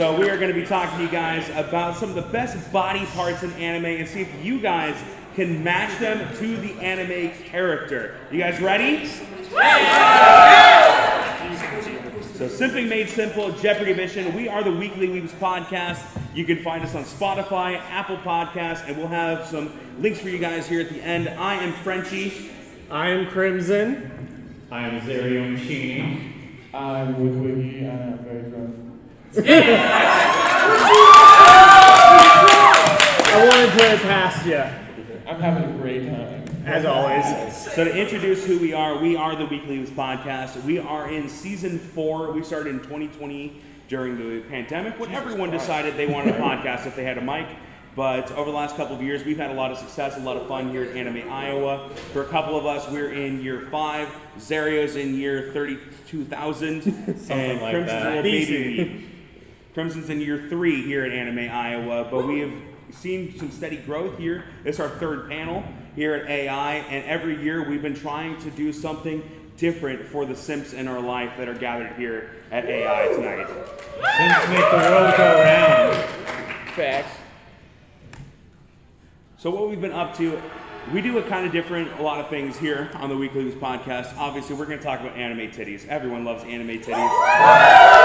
So we are going to be talking to you guys about some of the best body parts in anime and see if you guys can match them to the anime character. You guys ready? So Simping Made Simple, Jeopardy Edition. We are the Weekly Weebs podcast. You can find us on Spotify, Apple Podcasts, and we'll have some links for you guys here at the end. I am Frenchie. I am Crimson. I am Zerio Machini. I'm WigWiggy and I'm very drunk. I wanted to pass you, I'm having a great time. as always. So to introduce who we are, we are the Weekly Weebs Podcast. We are in season four. We started in 2020 during the pandemic when everyone decided they wanted a podcast if they had a mic. But over the last couple of years, we've had a lot of success, a lot of fun here at Anime Iowa. For a couple of us, we're in year five. Zario's in year 32,000. and like Crimson's that. a little baby. Crimson's in year three here at Anime Iowa, but we have seen some steady growth here. It's our third panel here at AI, and every year we've been trying to do something different for the simps in our life that are gathered here at AI tonight. Since make the world go round. Facts. So what we've been up to, we do a kind of different, a lot of things here on the Weekly Weebs podcast. Obviously, we're going to talk about anime titties. Everyone loves anime titties.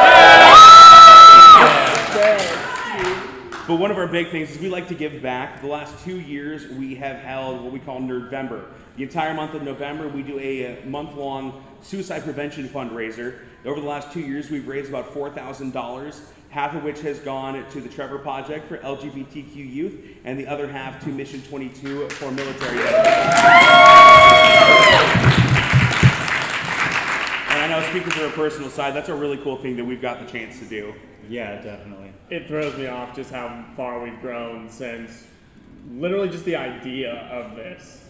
But one of our big things is we like to give back. The last two years, we have held what we call Nerdvember. The entire month of November, we do a month-long suicide prevention fundraiser. Over the last two years, we've raised about four thousand dollars, half of which has gone to the Trevor Project for LGBTQ youth, and the other half to Mission 22 for military. And I know, speaking from a personal side, that's a really cool thing that we've got the chance to do. Yeah, definitely. It throws me off just how far we've grown since literally just the idea of this.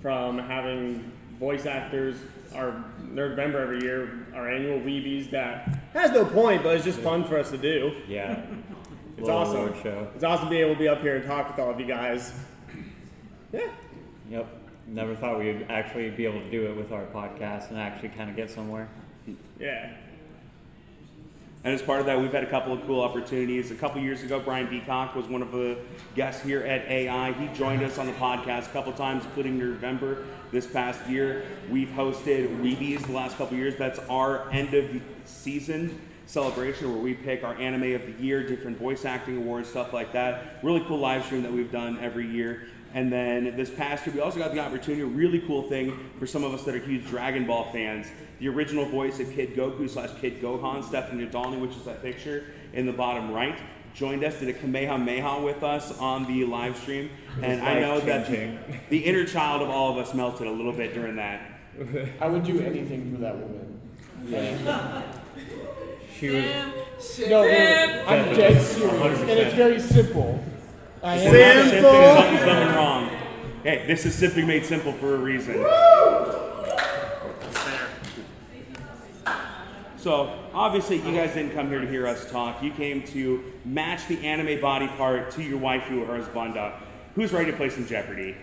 From having voice actors, our Nerdvember every year, our annual Weebies that has no point, but it's just fun for us to do. Yeah. It's Little awesome. award show. It's awesome being able to be up here and talk with all of you guys. Yeah. Yep. Never thought we'd actually be able to do it with our podcast and actually kind of get somewhere. Yeah. And as part of that, we've had a couple of cool opportunities. A couple years ago, Brian Beacock was one of the guests here at AI. He joined us on the podcast a couple times, including November this past year. We've hosted Weebies the last couple years. That's our end of season celebration where we pick our anime of the year, different voice acting awards, stuff like that. Really cool live stream that we've done every year. And then this past year, we also got the opportunity, a really cool thing for some of us that are huge Dragon Ball fans. The original voice of Kid Goku slash Kid Gohan, Stephanie Nadolny, which is that picture in the bottom right, joined us, did a Kamehameha with us on the live stream. And I know that the, the inner child of all of us melted a little bit during that. I would do anything for that woman. Yeah. She was. No, no, I'm dead serious, and it's very simple. I am Simple. Something's going wrong. Hey, this is simply made simple for a reason. So, obviously, you guys didn't come here to hear us talk. You came to match the anime body part to your waifu or husbanda. Who's ready to play some Jeopardy?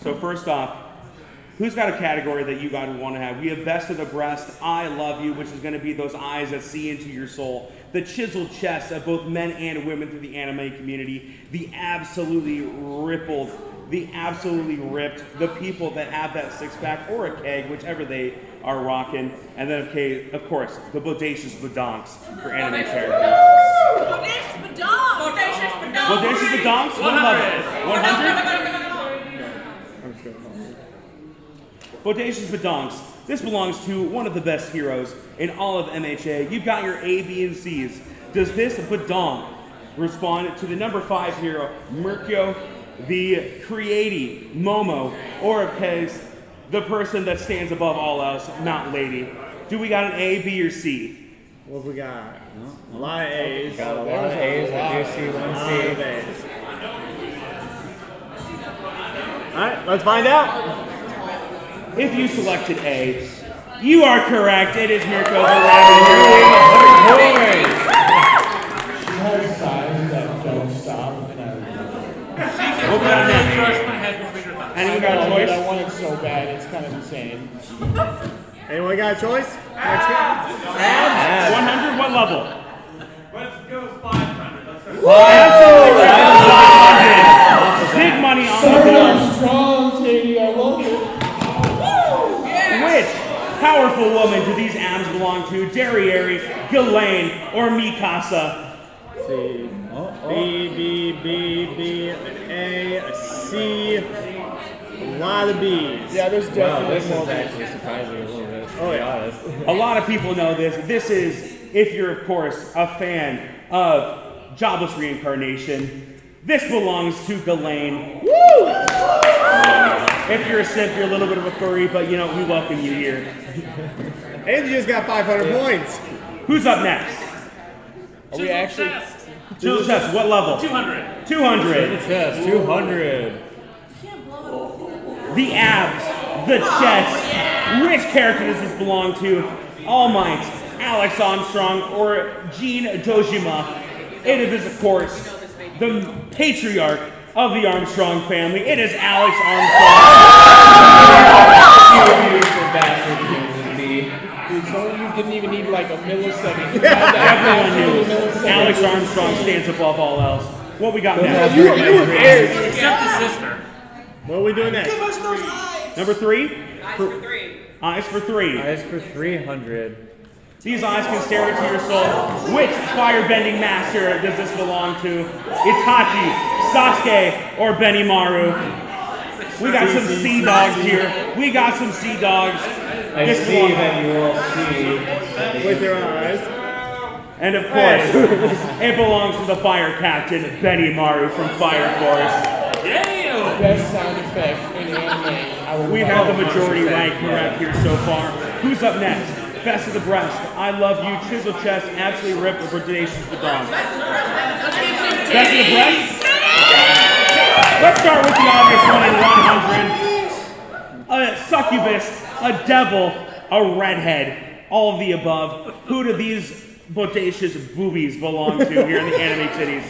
So, first off, who's got a category that you guys want to have? We have Best of the Breast, I Love You, which is going to be those eyes that see into your soul. The chiseled chest of both men and women through the anime community. The absolutely rippled, the absolutely ripped, the people that have that six pack or a keg, whichever they are rocking. And then, okay, of course, the bodacious badonks for anime characters. Bodacious Badonk! Bodacious Badonk! Bodacious badonks? What level? 100? Bodacious Badonks. This belongs to one of the best heroes in all of MHA. You've got your A, B, and C's. Does this Badonk respond to the number five hero, Mirko, the Creati, Momo, or of case, the person that stands above all else, Mountain Lady. Do we got an A, B, or C? What we got? A lot of A's. Got a lot of A's. I do see one C. A's. All right, let's find out. If you selected A, you are correct. It is Mirko oh, the Rabbit. She has signs that don't stop. And I, What we got next? Crush my head with finger thoughts. Anyone got a I choice? want it so bad, it's kind of insane. Anyone got a choice? Next one. 100, what level? Let's go 500. Let's go. Absolutely right. 100. Big money on the Sorry, board. Powerful woman do these abs belong to? Derriere, Ghislaine, or Mikasa? C. B, B, B, B, A, C. A lot of B's. Yeah, there's Wow, definitely this more. is actually surprising a little bit. Oh, yeah. honest. A lot of people know this. This is, if you're, of course, a fan of Jobless Reincarnation, this belongs to Ghislaine. Woo! If you're a simp, you're a little bit of a furry, but you know, we welcome you here. And you just got 500 points. Who's up next? Are we actually? Chisel chest, what level? 200. 200. Chest, 200. The abs, the oh, chest. Which character does this belong to? All Might, Alex Armstrong, or Gene Dojima? It is, of course, the patriarch of the Armstrong family. It is Alex Armstrong. Dude, so you didn't even need like a millisecond. You Everyone knew. Alex Armstrong stands above all else. What we got next? You, you were there. Except the sister. What are we doing next? Number three? Eyes for three. Eyes for three. Eyes for 300. These eyes can stare into your soul. Which firebending master does this belong to? Itachi, Sasuke, or Benimaru? We got some sea dogs here. We got some sea dogs. I This see one. that you all see. With your eyes. And of course, it belongs to the fire captain, Benimaru from Fire Force. Damn! Best sound effect in anime. We've love had the it. majority rank correct here so far. Who's up next? Best of the breast. I love you. Chisel chest. Absolutely ripped with Predations the dog. Best of the breast. Let's start with the obvious one in 100. A succubus, a devil, a redhead. All of the above. Who do these bodacious boobies belong to here in the anime titties?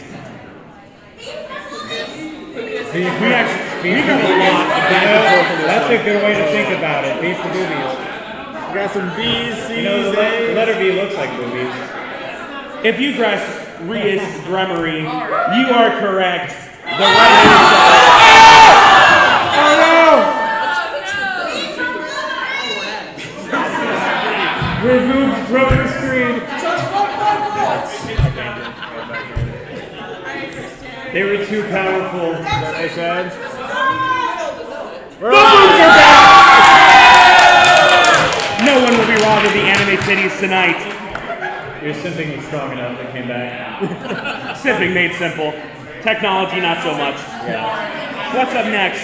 We actually, we got a lot of back and forth on this That's a good way to think about it. For boobies. We got some B's, C's, You know, the le- A's. letter B looks like boobies. If you guess Rias Gremory, you are correct. The right oh, Remove from the screen. They were too powerful. They said. No one will of the anime titties tonight. Your simping was strong enough that came back. Sipping made simple. Technology, not so much. Yeah. What's up next?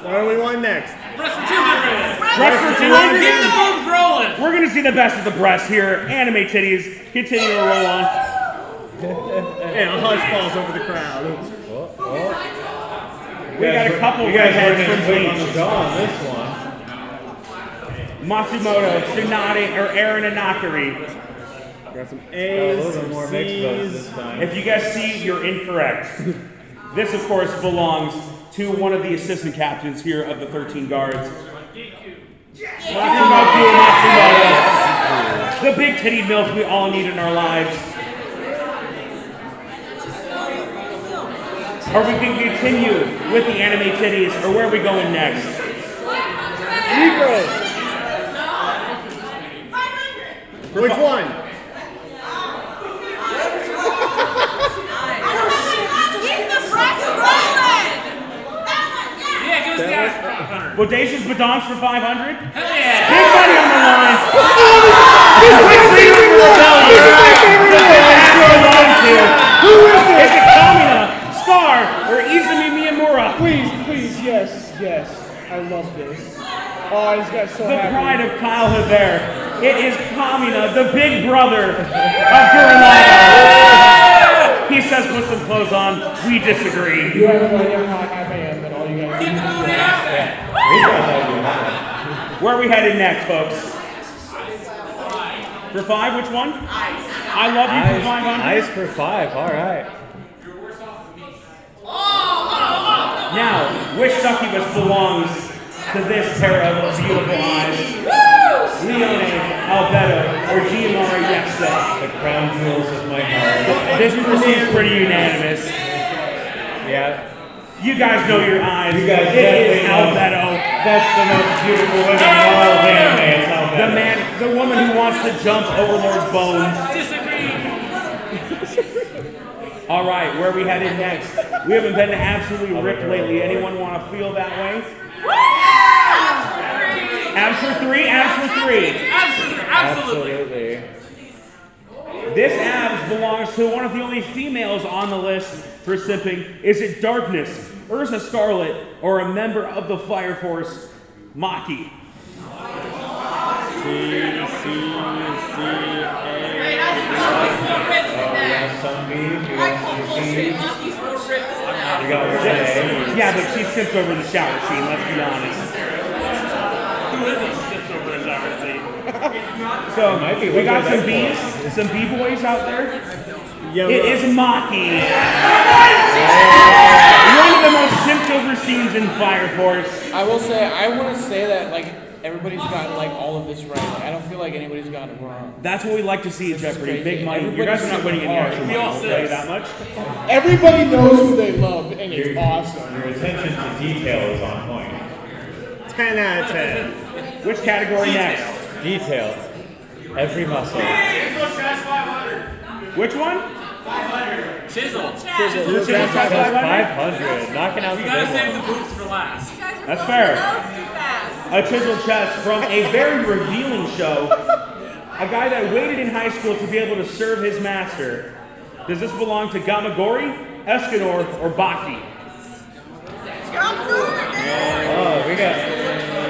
What do we want next? Breast for 200. Breast for Keep 200. the boobs rolling. We're gonna see the best of the breast here. Anime titties. Continue to roll on. And a hush falls over the crowd. We got a couple You guys redheads from even quick on the Bleach. jaw on this one. Matsumoto, Tsunade, or Erina Nakiri. Got some Got a A's, little some more mixed votes this time. If you guys see, you're incorrect. This, of course, belongs to one of the assistant captains here of the 13 guards. Matsumoto Matsumoto. The big titty milk we all need in our lives. Or we can continue with the anime titties, or where are we going next? Negroes. Which one? Keep the breath. Yeah, give us the eyes for 500. Bodacious Badons for 500? Hell yeah! Big money on the line! Which leader will tell you that the best belong to? Who is it? Is it Kamina, Scar, or Izumi Miyamura? Please, please, yes, yes. I love this. Oh, he's got so The happy. pride of Kyle Hebert. It is Kamina, the big brother of Guranaga. He says put some clothes on. We disagree. You have no idea how I am, but all you guys Keep going out. Where are we headed next, folks? For five, which one? Ice. I love you for 500. Ice for five. All right. Now, which succubus belongs to this pair of beautiful eyes? Leone, Albedo, or Giamara Yesta? The crown jewels of my heart. Uh, this proceeds pretty unanimous. Yeah. You guys know your eyes. You guys it is definitely know. Albedo. That's the most beautiful woman in all of anime. It's Albedo. The man, the woman who wants to jump Overlord's bones. Disagree. All right, where are we headed next? We haven't been absolutely ripped lately. Anyone want to feel that way? Abs for three. Abs for three. Absolutely. Absolutely. Absolutely. This abs belongs to one of the only females on the list for simping. Is it Darkness, Erza Scarlet, or a member of the Fire Force, Maki? Wait, I think Monkey's more ripped than that. Some beef. You I got call some bullshit. cheese. Monkey's more ripped than that. You got Renee. Yeah, but she sipped over the shower scene, let's be honest. Who isn't just over his hour seat? So, might be we got some at bees, some B-boys out there. Yeah, It is Maki. One of the most simped over scenes in Fire Force. I will say, I want to say that like everybody's got like all of this right. Like, I don't feel like anybody's gotten it wrong. That's what we like to see at Jeopardy. crazy. Big money. You guys are not winning any extra money, I'll tell you that much. Everybody knows who they love, and it's awesome. Your attention to detail is on point. 10 out of 10. Which category next? Detailed. Every muscle. Which one? Chisel. Chisel Chest That's 500? 500. Knocking out We the gotta big save the boobs for last. That's fair. Too. A chisel chest from a very revealing show. A guy that waited in high school to be able to serve his master. Does this belong to Gamagori, Escanor, or Baki? Oh, we got.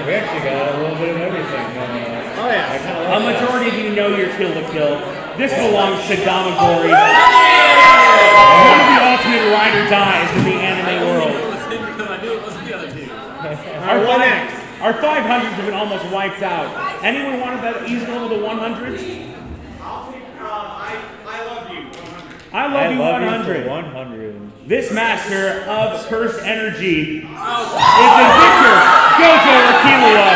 We actually got a little bit of everything going on. Oh yeah. I A like that. majority of you know your Kill la Kill. This belongs to Gamagori. One of the ultimate ride or dies in the anime world. It was him because I knew it wasn't the other two. Our five, our 500s have been almost wiped out. Anyone wanted that easy level to 100s? I love I you I love 100. you for 100. This master of cursed energy is the victor, Gojo Akilua.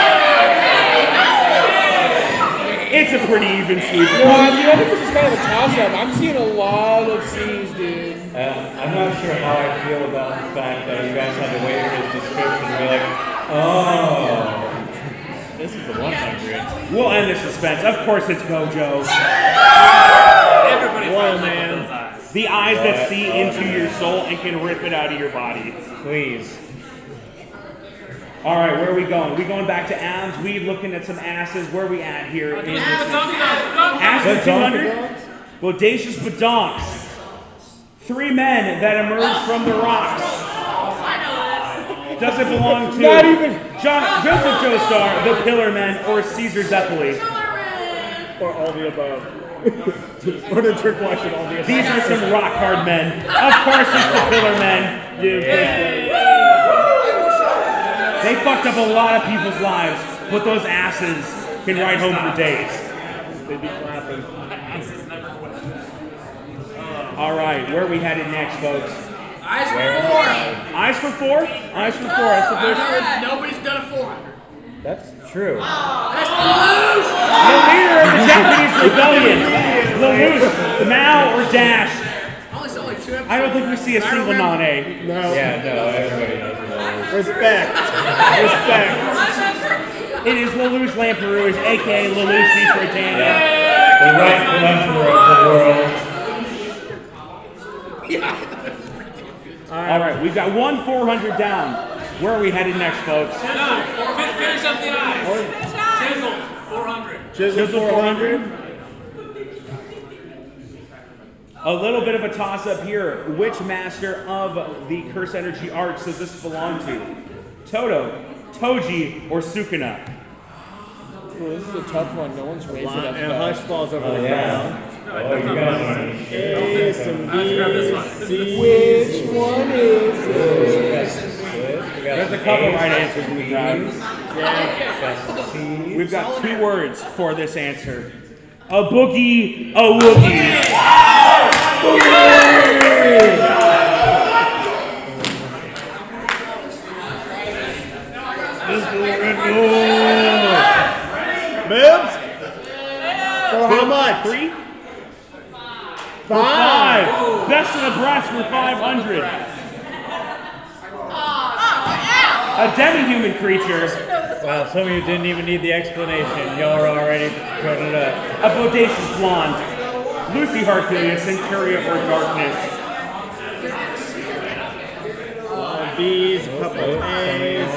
It's a pretty even sweep. No, I, mean, I think this is kind of a toss-up. I'm seeing a lot of C's, dude. Uh, I'm not sure how I feel about the fact that you guys had to wait for his description to be like, oh, this is the 100. We'll end the suspense. Of course, it's Gojo. Everybody fell in those eyes. The eyes that see into your soul and can rip it out of your body. Please. All right, where are we going? We going back to abs? We looking at some asses. Where are we at here? In this ass for 200? Bodacious badonks. Three men that emerged from the rocks. Does it belong to Not even- John, Joseph Joestar, the Pillar Men, or Caesar Zeppeli? Or all the above. or the trick question, all the above. These are some rock hard men. Of course, it's the Pillar Men. Dude, They fucked up a lot of people's lives, but those asses can ride home for days. They be clapping. Uh, all right, where are we headed next, folks? Eyes for four. Eyes for four? Eyes for four. That's the first one. Nobody's done a 400. That's true. Oh, the leader of the Japanese rebellion, Lelouch, Mao, or Dash. Only saw like two episodes. I don't think we see a single non-A. No. Yeah, no, everybody knows what that is. Respect. Respect. It is Lelouch Lamperouge, aka Lelouch V. Britannia. The rightful emperor of the world. All right, we've got one 400 down. Where are we headed next, folks? No, fin- finish up the eyes. Chisel, 400. Chisel 400. A little bit of a toss up here. Which master of the Curse Energy arts does this belong to? Todo, Toji, or Sukuna? Ooh, this is a tough one. No one's rated that And hush falls over Oh, the yeah. Oh, you guys aren't A, some B, grab this one. C. Which one is it? There's a couple right answers in the crowd. We've got two words for this answer. A boogie, a woogie. Some of you didn't even need the explanation. Y'all are already putting it up. A bodacious blonde. Lucy Heartfilia, Centuria, or Darkness. B's, a couple Oh, of A's.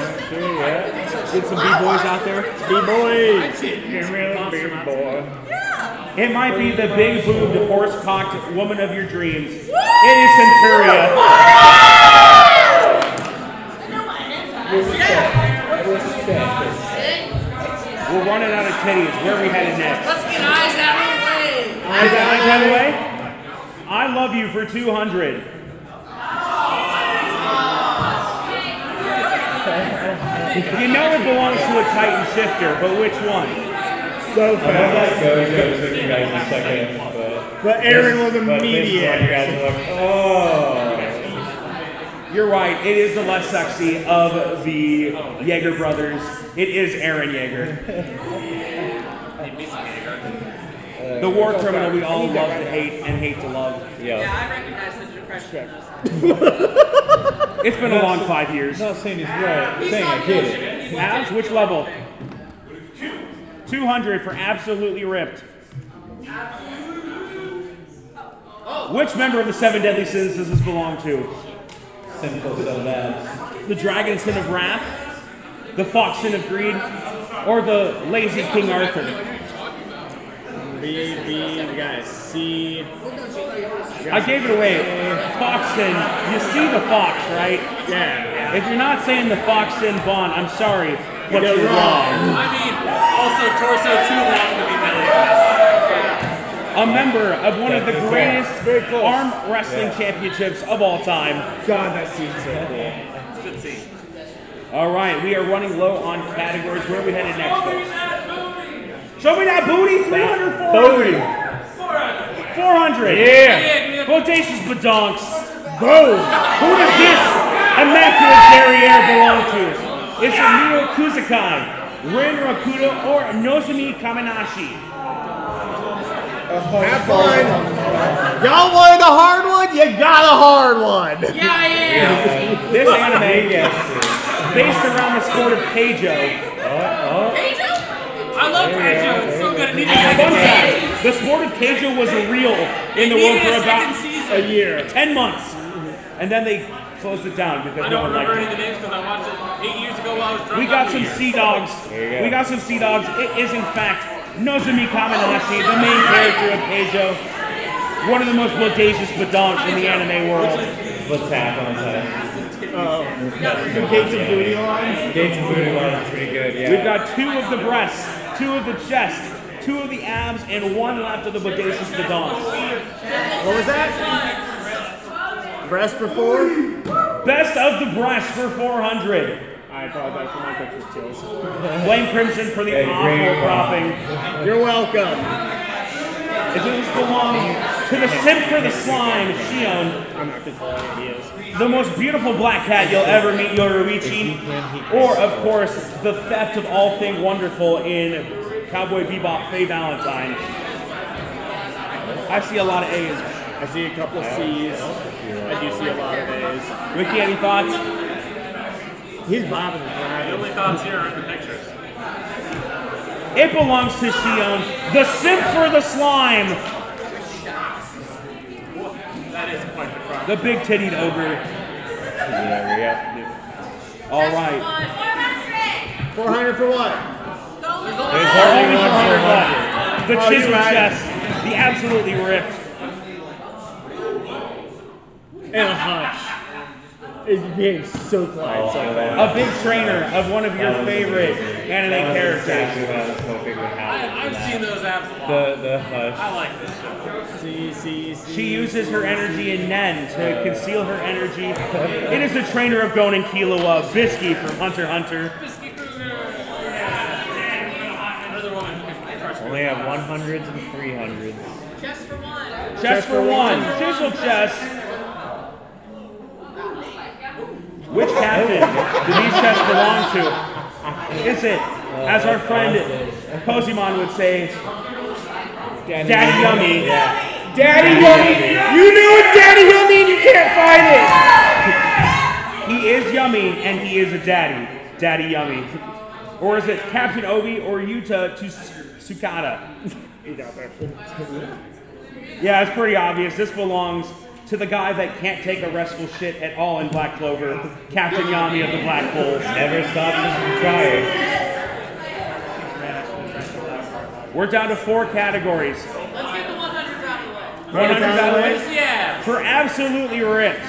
Get some B-boys out there. B-boys. Give me a big boy. It might be the big boobed, horse cocked woman of your dreams. It is Centuria. We're running out of titties. Where are we headed next? Let's get eyes out of the way. Eyes out, eyes out of the way. I love you for 200. You know it belongs to a Titan shifter, but which one? So I fast. know that Gojo took you guys a second, but. But Eren was But you immediate. guys are like, oh. You're right. It is the less sexy of the Jaeger brothers. It is Eren Jaeger. The war criminal we all love to hate and hate to love. Yeah. Yeah, I recognize the depression. It's been a long five years. Ah, I'm not saying he's right. I'm saying I get it. Abs, which level? 200 for absolutely ripped. Which member of the seven deadly sins does this belong to? Sinful so bad. The dragon sin of wrath, the fox sin of greed, or the lazy King Arthur? B, B, we got a C. I gave it away. Fox sin. You see the fox, right? Yeah. If you're not saying the fox sin Bond, I'm sorry, but You're you're wrong. I mean, also torso too long to be belly A member of one of the greatest Very arm wrestling championships of all time. God, that seems so cool. Good scene. All right, we are running low on categories. Where are we headed next? Folks? Show me that booty. 300, 400. 400. Yeah. Bodacious badonks. Boom. Who does this immaculate derriere belong to? Is it Miro Kuzakai, Ren Rakuda, or Nozomi Kaminashi? Have fun. Y'all wanted a hard one? You got a hard one. Yeah, I am. This anime, based around the sport of Keijo. Angel? I love Keijo. It's so good. It needed a Fun second fact, season. the sport of Keijo was real in the It world needed for a second about season. A year. 10 months. And then they closed it down because I no don't one remember liked any of the names because I watched it eight years ago while I was drunk. We got some sea dogs. go. We got some sea dogs. It is in fact Nozomi Kaminashi, the main character of Keijo. One of the most bodacious badonks in the anime world. Let's tap on that. Uh, the gates of booty lines. Gates and booty line is pretty good, yeah. We've got two of the breasts, two of the chest, two of the abs, and one left of the bodacious badonks. What was that? Breast for four? Best of the breast for 400. I apologize for my picture skills. Blame Crimson for the Hey, awful green. cropping. You're welcome. Is it does belong to the simp for the slime, Shion, I'm not controlling he is. the most beautiful black cat you'll ever meet, Yoruichi, or of course, the theft of all thing wonderful in Cowboy Bebop Faye Valentine. I see a lot of A's. I see a couple of C's. I do see a lot of A's. Ricky, any thoughts? He's bobbing and The only thoughts here are in the pictures. It belongs to Shion, the simp for the slime, That is quite the big tittied ogre. Yeah, yeah. All right. 400 for what? There's hardly one for a hundred. The Oh, you're chisel right. chest, the absolutely ripped. And a hush. It became so quiet. Oh, so Oh, fast. A big trainer of one of your favorite amazing. Anime That was characters. exactly what I was hoping would happen. I, I've seen those apps a lot. The the hush. I like this show. See, see, see. She uses her energy in Nen to conceal her energy. It is the trainer of Gon and Killua, Bisky from Hunter x Hunter. Biscuit Krueger. Another woman who can crush Only have 100s and 300s. Just for one. Chest for one, chisel chest. Which captain oh. do these chests belong to? Is it, as our friend Posimon would say, Daddy Yummy? Daddy Yummy! You knew it's Daddy Yummy and you can't fight it! He is yummy and he is a daddy. Daddy Yummy. Or is it Captain Obi or Yuta to Sukata? Yeah, it's pretty obvious. This belongs to the guy that can't take a restful shit at all in Black Clover, Captain Yami of the Black Bulls. Never stops from trying. We're down to four categories. Let's get the 100 out of the way. 100 out of the way. Yeah. For absolutely ripped.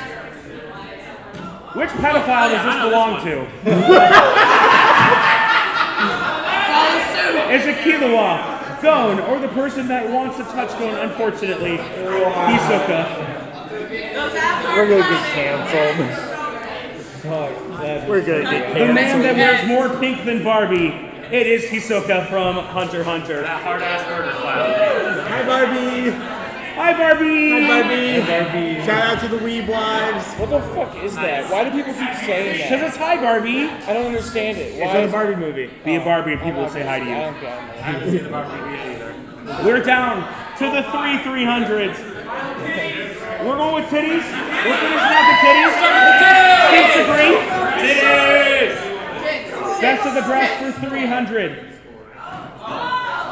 Which oh, pedophile oh, does this belong to? Follow suit. Is it Killua, Gon, or the person that wants to touch Gon, unfortunately, Hisoka? Those apps are We're gonna get canceled. Fuck, that We're gonna get canceled. The man that wears more pink than Barbie. It is Hisoka from Hunter x Hunter. That hard ass burger cloud. Hi, Barbie. Hi, Barbie! Barbie. Shout out to the Weeb Wives. What the fuck is that? Why do people keep saying that? Because it's hi, Barbie. I don't understand it. It's Why? a Barbie movie. Be a Barbie and people oh, will say hi to I you. don't care. I haven't seen the Barbie movie either. We're down to the three 300s. We're going with titties. We're finishing out the titties. Kids agree. Titties. Best of the breast for 300.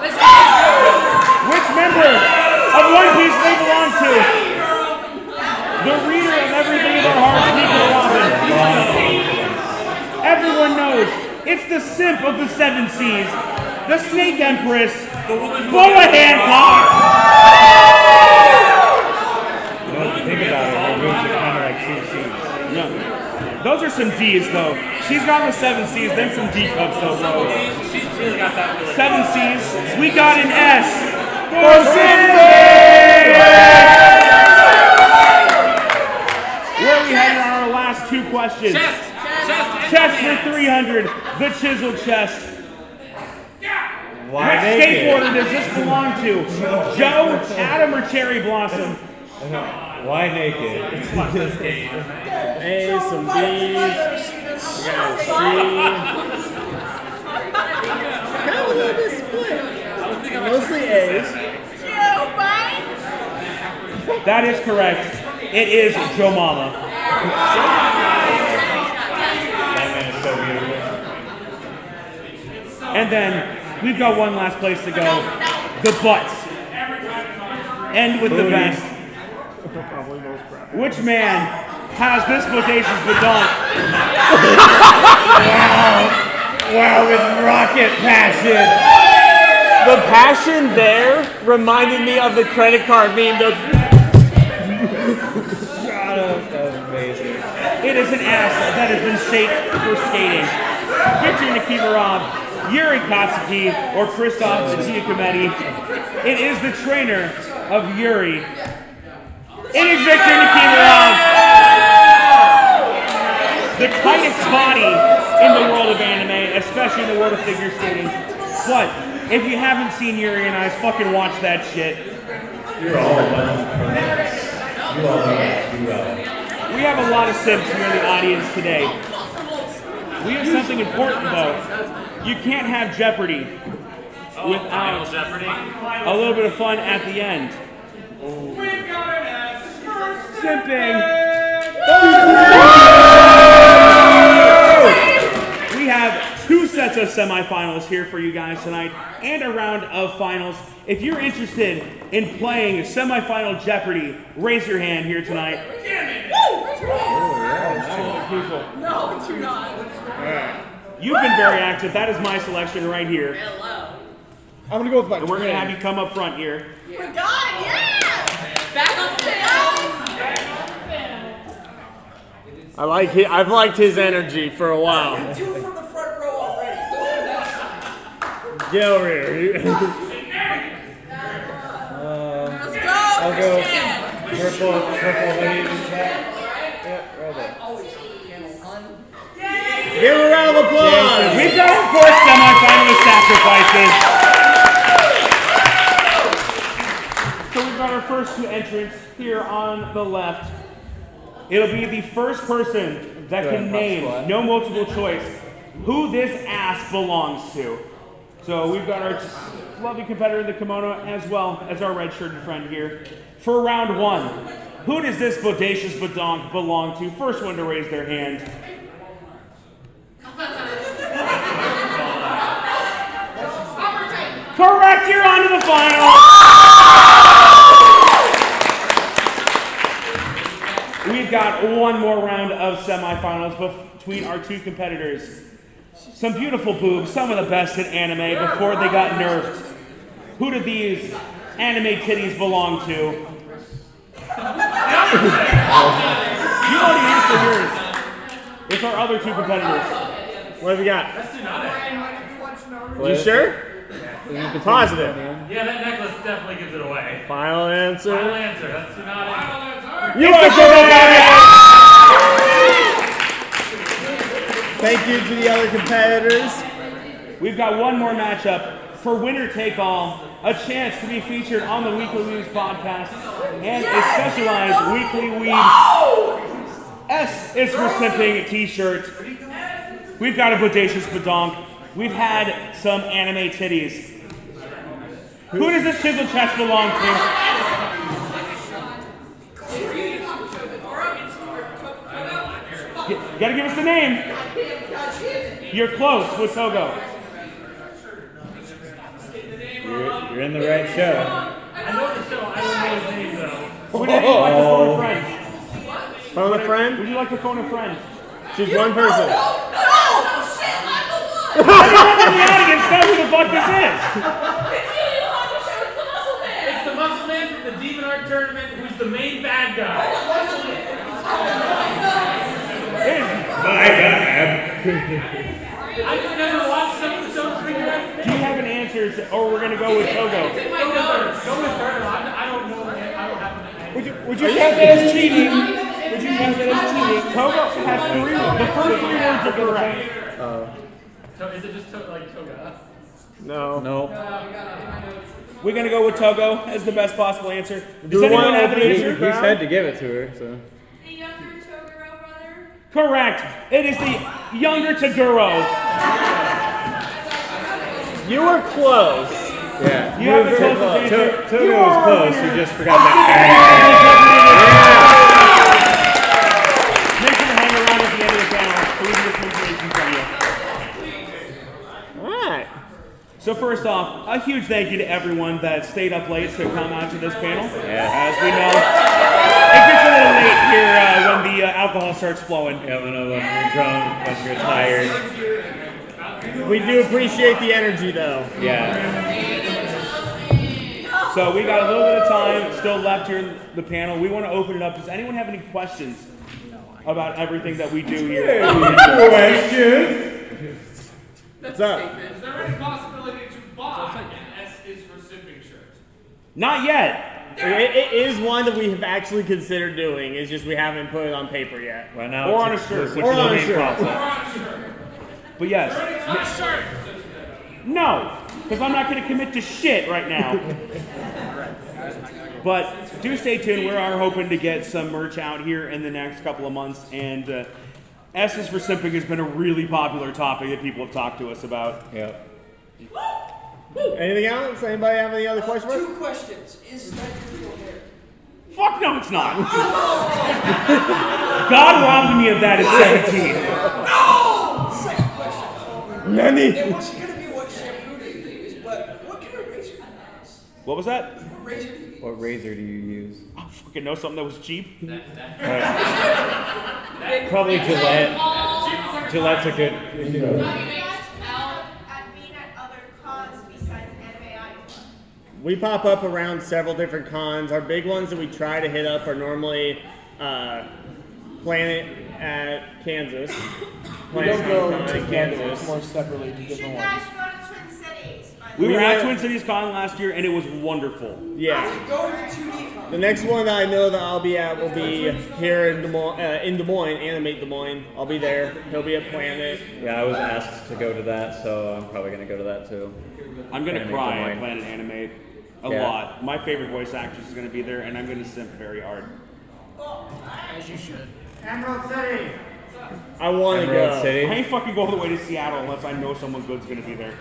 Let's go. Which member of One Piece they belong to? The reader of everything in hearts, Nico Robin. Everyone knows it's the simp of the seven seas, the Snake Empress, Boa Hancock. You know, if you think about it, her moves are kind of like two C's. No. Those are some D's though. She's got the seven C's, then some D cups though, bro. She, she's got that. Seven C's. We got an S for Cindy. Where are we heading on our last two questions? Chest. Chest. Chest for 300. The chisel chest. Why What skateboarder does this belong to? Joe, Adam, or Cherry Blossom? Why naked? A, some B's. We got a C. Kind of a little bit split. Mostly A's. That is correct. It is Joe Mama. That man is so beautiful. And then we've got one last place to go. The butts. End with the best. Which man has this bodacious badonk? Wow, Wow, with rocket passion. The passion there reminded me of the credit card meme. The Shut up. That was amazing. It is an ass that has been shaped for skating. Victor Nikiforov, Yuri Katsuki, or Christoph Giacometti. It is the trainer of Yuri. It is Victor Nikiforov. The tightest body in the world of anime, especially in the world of figure skating. But if you haven't seen Yuri on Ice, fucking watch that shit. You're all one. You all know. We have a lot of Sims here in the audience today. We have something important though. You can't have Jeopardy oh, without Jeopardy. a little bit of fun at the end. Simping. We have two sets of semifinals here for you guys tonight and a round of finals. If you're interested in playing semifinal Jeopardy, raise your hand here tonight. No, you're not. You've been very active. That is my selection right here. Hello. I'm gonna go with my And we're going to have you come up front here. We got it, yeah! Back on the tail! I like hi I've liked his energy for a while. Two from the front row already. Get over here. Let's uh, go. I'll go purple, purple hoodie in chat. Yeah, right there. Give a round of applause. We've got our fourth semifinalist sacrifices. So we've got our first two entrants here on the left. It'll be the first person that can name, no multiple choice, who this ass belongs to. So we've got our lovely competitor in the kimono as well as our red shirted friend here. For round one, who does this bodacious badonk belong to? First one to raise their hand. Correct, you're on to the final. Oh! We've got one more round of semifinals between our two competitors. Some beautiful boobs, some of the best in anime before they got nerfed. Who do these anime titties belong to? you already answered yours. It's our other two competitors. What have we got? That's Tsunade. You sure? Yeah. Positive. Yeah, that necklace definitely gives it away. Final answer. Final answer. That's Tsunade. You are correct. Thank you to the other competitors. We've got one more matchup for winner take all, a chance to be featured on the Weekly Weebs podcast, and a specialized Weekly Weebs S is for simping t-shirt. We've got a bodacious badonk. We've had some anime titties. Who does this chisel chest belong to? Gotta give us the name. You're close with Togo. You're, you're in the right show. I know the show. I don't know his name though. Would oh. you like to phone a friend? Phone a friend? Would you like to phone a friend? She's one person. Everyone in the audience knows who the fuck this is. It's the muscle man from the Demon Art tournament who's the main bad guy. Oh, I just never watched some of the shows to figure out. Do you have an answer, or we're gonna go with Togo? Go with her. Go with her. I I don't know. I don't have an Would you, would you count that as cheating? Would you count that as cheating? Togo has three. The first three words are correct. Uh, to- Is it just to, like Toga? No. No. Oh, we're gonna go with Togo as the best possible answer. Does Do anyone have an to He, answer? he said to give it to her, so. The younger Toguro brother. Correct. It is the younger Toguro. You were close. Yeah. You have the very closest To- answer. Togo You was close, you just forgot that. Make sure to hang around at the end of the panel so we can get from you. Alright. So first off, a huge thank you to everyone that stayed up late to come out to this panel. Yeah. As we know, it gets a little late here uh, when the uh, alcohol starts flowing. Yeah, when I'm drunk, when you're tired. We do appreciate the energy though. Yeah. So we got a little bit of time still left here in the panel. We want to open it up. Does anyone have any questions about everything that we do here? Questions? What's up? Is there any possibility to buy an S is for sipping shirt? Not yet. It, it is one that we have actually considered doing. It's just we haven't put it on paper yet. Right now, Or on it's a shirt. exclusive Or to the on a shirt. But yes. It's a shirt. No, because I'm not going to commit to shit right now. but do stay tuned. We are hoping to get some merch out here in the next couple of months. And uh, S's for Simping has been a really popular topic that people have talked to us about. Yep. Anything else? Anybody have any other uh, questions? Two questions. Is that your real hair? Fuck no, it's not. God robbed me of that at 17. No! Second question. Nani? It was gonna be what shampoo do you use, but what kind of razor do you use? What was that? What razor do you use? What razor do you use? I fucking know something that was cheap. Probably Gillette. Gillette's a good. You know. out at being at other cons besides anime Iowa. We pop up around several different cons. Our big ones that we try to hit up are normally uh, Planet at Kansas. We Planet don't go Comic Con in together. It's Kansas. more separately to You different should ones. guys go to Twin Cities. by the We way. were at Twin Cities Con last year, and it was wonderful. Yeah. Go to the 2D con. The next one that I know that I'll be at will be here in Des Moines, uh, in Des Moines, Animate Des Moines. I'll be there. He'll be at Planet. Yeah, I was asked to go to that, so I'm probably gonna go to that too. I'm gonna Animate cry Des at Moines. Planet Animate a Yeah. lot. My favorite voice actress is gonna be there, and I'm gonna simp very hard. As you should. Emerald City. I want to Emerald go. City. I ain't fucking go all the way to Seattle unless I know someone good's gonna be there.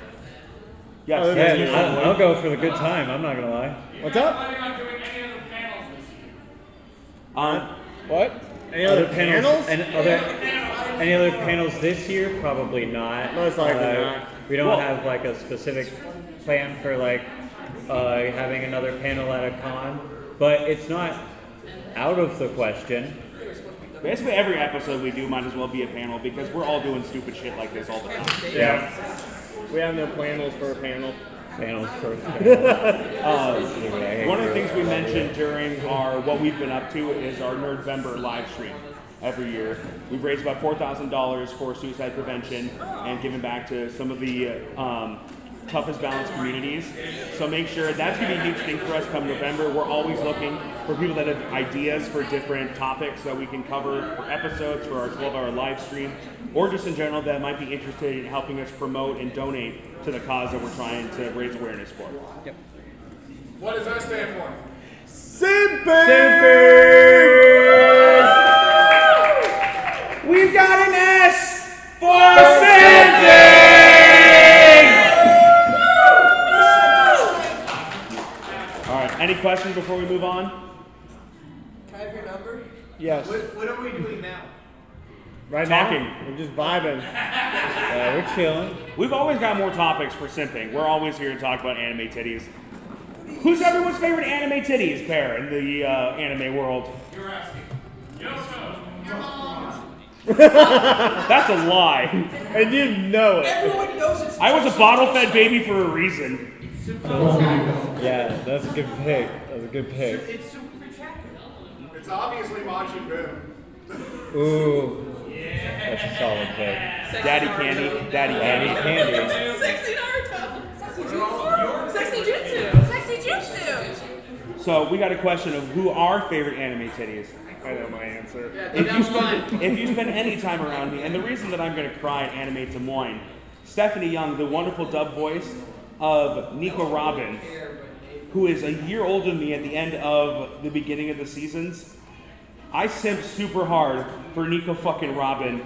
Yes, Oh, yeah, Yeah. I'll, I'll go for the good time. I'm not gonna lie. What's up? Planning on doing any other panels this year? Um, What? Any other panels? and other any other panels this year? Probably not. Most likely Uh, not. We don't Well- have like a specific plan for like uh, having another panel at a con, but it's not out of the question. basically every episode we do might as well be a panel because we're all doing stupid shit like this all the time. Yeah. We have no panels for a panel. Panels for. a panel. One of the things we mentioned during our what we've been up to is our Nerdvember live stream every year. We've raised about four thousand dollars for suicide prevention and given back to some of the um, toughest balanced communities. So make sure that's going to be a huge thing for us come November. We're always looking for people that have ideas for different topics that we can cover for episodes for our 12-hour live stream, or just in general that might be interested in helping us promote and donate to the cause that we're trying to raise awareness for. Yep. What does that stand for? We've got an S for simping! Any questions before we move on? Can I have your number? Yes. what are we doing now? Right Talking. now, we're just vibing. Yeah, we're chilling. We've always got more topics for simping. We're always here to talk about anime titties. Who's everyone's favorite anime titties pair in the uh, anime world? You're asking. Yoko. That's a lie. And you know it. Everyone knows it's. I was a bottle fed baby for a reason. Yeah, that's a good pick. That's a good pick. It's super attractive. It's obviously Majin Buu. Ooh, that's a solid pick. Daddy candy, daddy Daddy candy. candy. Sexy Naruto. Sexy Jutsu. Sexy Jutsu. Sexy Jutsu. So we got a question of who our favorite anime titties. I know my answer. If you, spend, if you spend any time around me, and the reason that I'm going to cry at Anime Des Moines, Stephanie Young, the wonderful dub voice of Nico Robin, who is a year older than me at the end of the beginning of the seasons, I simped super hard for Nico fucking Robin,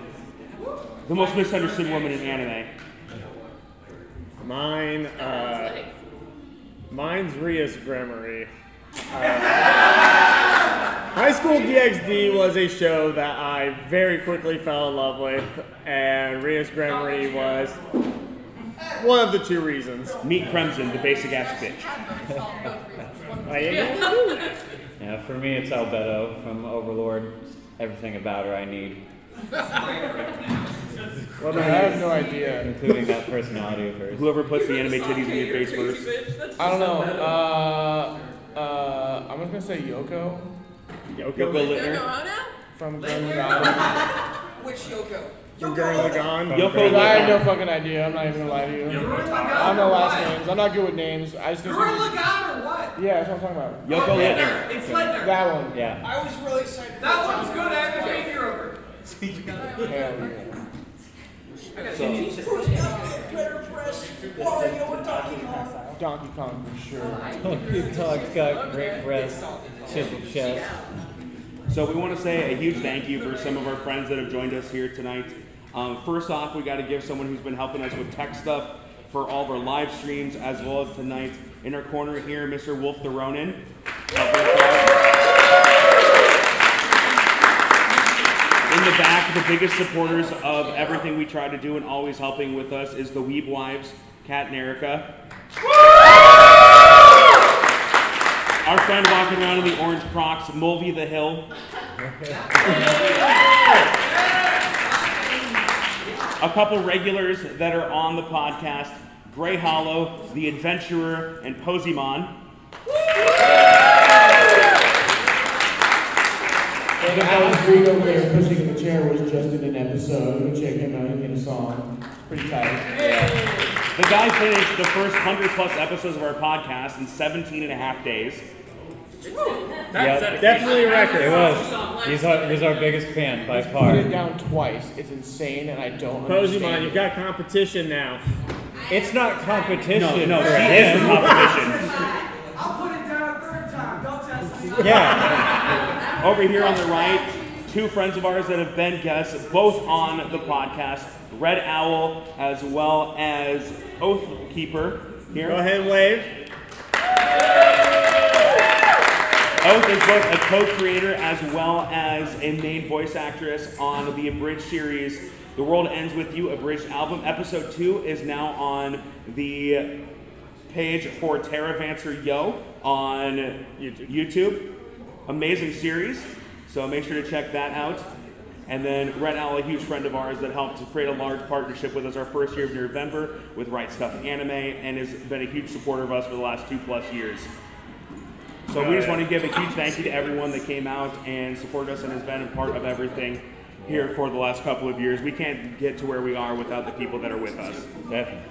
the most misunderstood woman in anime. Mine, uh, mine's Rias Gremory. Uh, High School DxD was a show that I very quickly fell in love with, and Rias Gremory was one of the two reasons. Meet Crimson, the basic ass bitch. Like, yeah. Yeah, for me it's Albedo from Overlord. Everything about her I need, What I have no idea. including that personality of hers. Whoever puts the anime titties in your face first. I don't know. Uh, uh, I'm just gonna say Yoko Yoko Yoko? Littner. from Gurren Lagann. Which Yoko? From Gurren Lagann? Yoko Because I have no fucking idea. I'm not even gonna lie to you. I don't know last names. I'm not good with names. I just think. Gurren Lagann or what? Yeah, that's what I'm talking about. Yoko Littner. It's Ledner. That one. Yeah. I was really excited. for That it. one's good. I have a figure of her. Hell yeah. Who's better breasts? Wario or Donkey Kong? Donkey Kong for sure. Donkey Kong's got great breasts, chiseled chest. So we want to say a huge thank you for some of our friends that have joined us here tonight. Um, first off, we got to give someone who's been helping us with tech stuff for all of our live streams as well as tonight. In our corner here, Mr. Wolf the Ronin. In the back, the biggest supporters of everything we try to do and always helping with us is the Weeb Wives, Kat and Erica. Our friend walking around in the orange Crocs, Mulvey the Hill. A couple regulars that are on the podcast Gray Hollow, The Adventurer, and Posymon. And Alex Green over there pushing the chair was just in an episode. Go check him out. He made a song. It's pretty tight. The guy finished the first 100 plus episodes of our podcast in 17 and a half days. Yeah, Definitely a record. it was. He's our, he's our biggest fan by Put far. it down twice. It's insane, and I don't Posey, understand. man, you've got competition now. It's not competition No, no, for he is the him. competition. I'll put it down a third time. Don't test me. Yeah, Over here on the right, two friends of ours that have been guests, both on the podcast Red Owl as well as Oath Keeper here. Go ahead and wave. Oath is both a co-creator as well as a main voice actress on the Abridged series The World Ends With You Abridged album. Episode 2 is now on the page for Terravancer Yo on YouTube. Amazing series, so make sure to check that out. And then Red Owl, a huge friend of ours that helped to create a large partnership with us our first year of Nerdvember with Right Stuf Anime and has been a huge supporter of us for the last two plus years. So we just want to give a huge thank you to everyone that came out and supported us and has been a part of everything here for the last couple of years. We can't get to where we are without the people that are with us. definitely.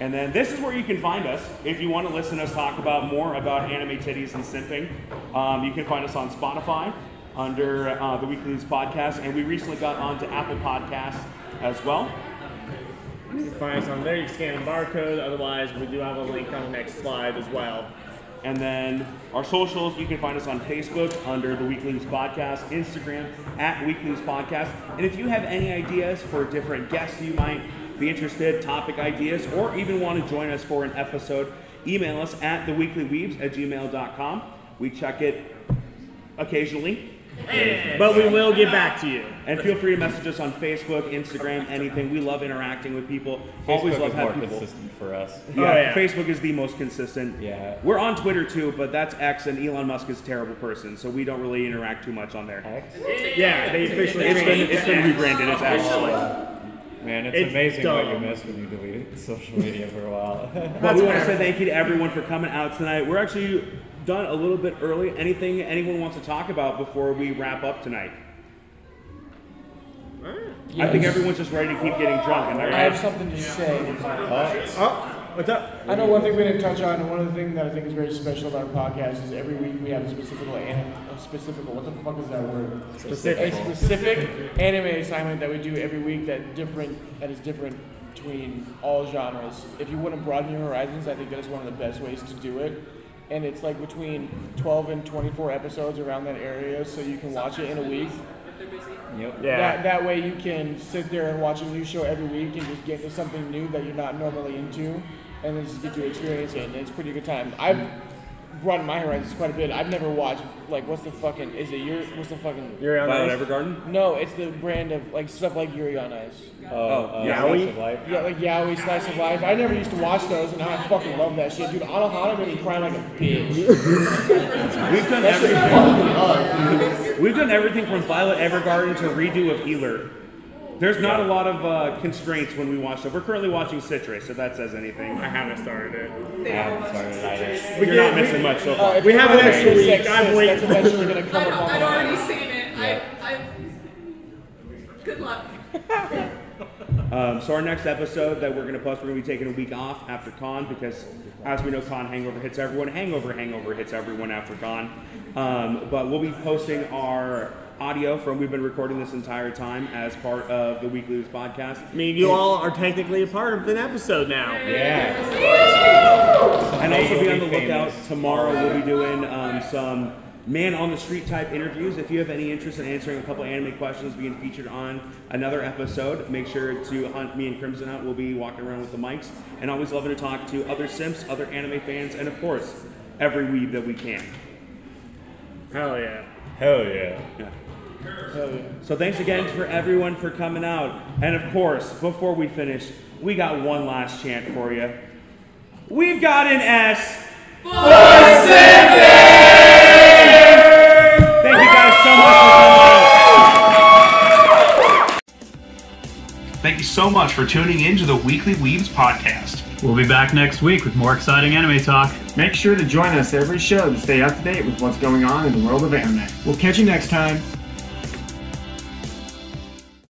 And then this is where you can find us if you want to listen to us talk about more about anime titties and simping. Um, you can find us on Spotify under uh, the Weekly Weebs Podcast, and we recently got onto Apple Podcasts as well. You can find us on there. You can scan the barcode. Otherwise, we do have a link on the next slide as well. And then our socials, you can find us on Facebook under the Weekly Weebs Podcast, Instagram at Weekly Weebs Podcast. And if you have any ideas for different guests you might be interested, topic ideas, or even want to join us for an episode, email us at theweeklyweebs at gmail.com. We check it occasionally. But we will get back to you. And feel free to message us on Facebook, Instagram, anything. We love interacting with people. Always Facebook love is more people. consistent for us. Oh, yeah, Oh, yeah. Facebook is the most consistent. Yeah. We're on Twitter too, but that's X, and Elon Musk is a terrible person, so we don't really interact too much on there. X? Yeah, they officially It's been changed it's been rebranded. It's actually. Man, it's, It's amazing what you dumb. miss when you delete social media for a while. But we want to say thank you to everyone for coming out tonight. We're actually done a little bit early. Anything anyone wants to talk about before we wrap up tonight? I think everyone's just ready to keep getting drunk, and I have something to say. Oh, what's up? I know one thing we didn't touch on, and one of the things that I think is very special about our podcast is every week we have a specific, anim- a specific, what the fuck is that word? Specific. A specific anime assignment that we do every week that different, that is different between all genres. If you want to broaden your horizons, I think that is one of the best ways to do it. And it's like between 12 and 24 episodes around that area, so you can watch it in a week. yep. Yeah. That, that way you can sit there and watch a new show every week and just get to something new that you're not normally into and then just get to experience it and it's pretty good time. I've broadened my horizons quite a bit. I've never watched like what's the fucking is it your what's the fucking You're on Violet this. Evergarden. No, it's the brand of like stuff like Yuri on Ice. Oh, uh, Yaoi? Slice of Life. Yeah, like Yaoi, Slice of Life. I never used to watch those and now I fucking love that shit. Dude, Anohana made me cry like a bitch. We've done That everything. fucked up. We've done everything from Violet Evergarden to redo of Healer. There's not a lot of uh, constraints when we watch stuff. We're currently watching Citrus, if that says anything. I haven't started it. I haven't started either. You're not missing much so Uh, far. if We have an want extra week. sex I'm sis, waiting. That's eventually gonna come I've, up on I've my already seen it. I, I, good luck. Um, so our next episode that we're going to post, we're going to be taking a week off after con because, as we know, con hangover hits everyone. Hangover hangover hits everyone after con. Um, but we'll be posting our audio from we've been recording this entire time as part of the Weekly Weebs podcast. I mean, you all are technically a part of an episode now. Yeah. And also be on the lookout. Tomorrow we'll be doing um, some man on the street type interviews. If you have any interest in answering a couple anime questions, being featured on another episode, make sure to hunt me and Crimson out. We'll be walking around with the mics and always loving to talk to other simps, other anime fans, and of course, every weeb that we can. Hell yeah. Hell yeah. Yeah. Uh, so thanks again for everyone for coming out. And of course, before we finish, we got one last chant for you. We've got an S. For Thank you guys so much for coming out. Thank you so much for tuning in to the Weekly Weebs podcast. We'll be back next week with more exciting anime talk. Make sure to join us every show to stay up to date with what's going on in the world of anime. We'll catch you next time.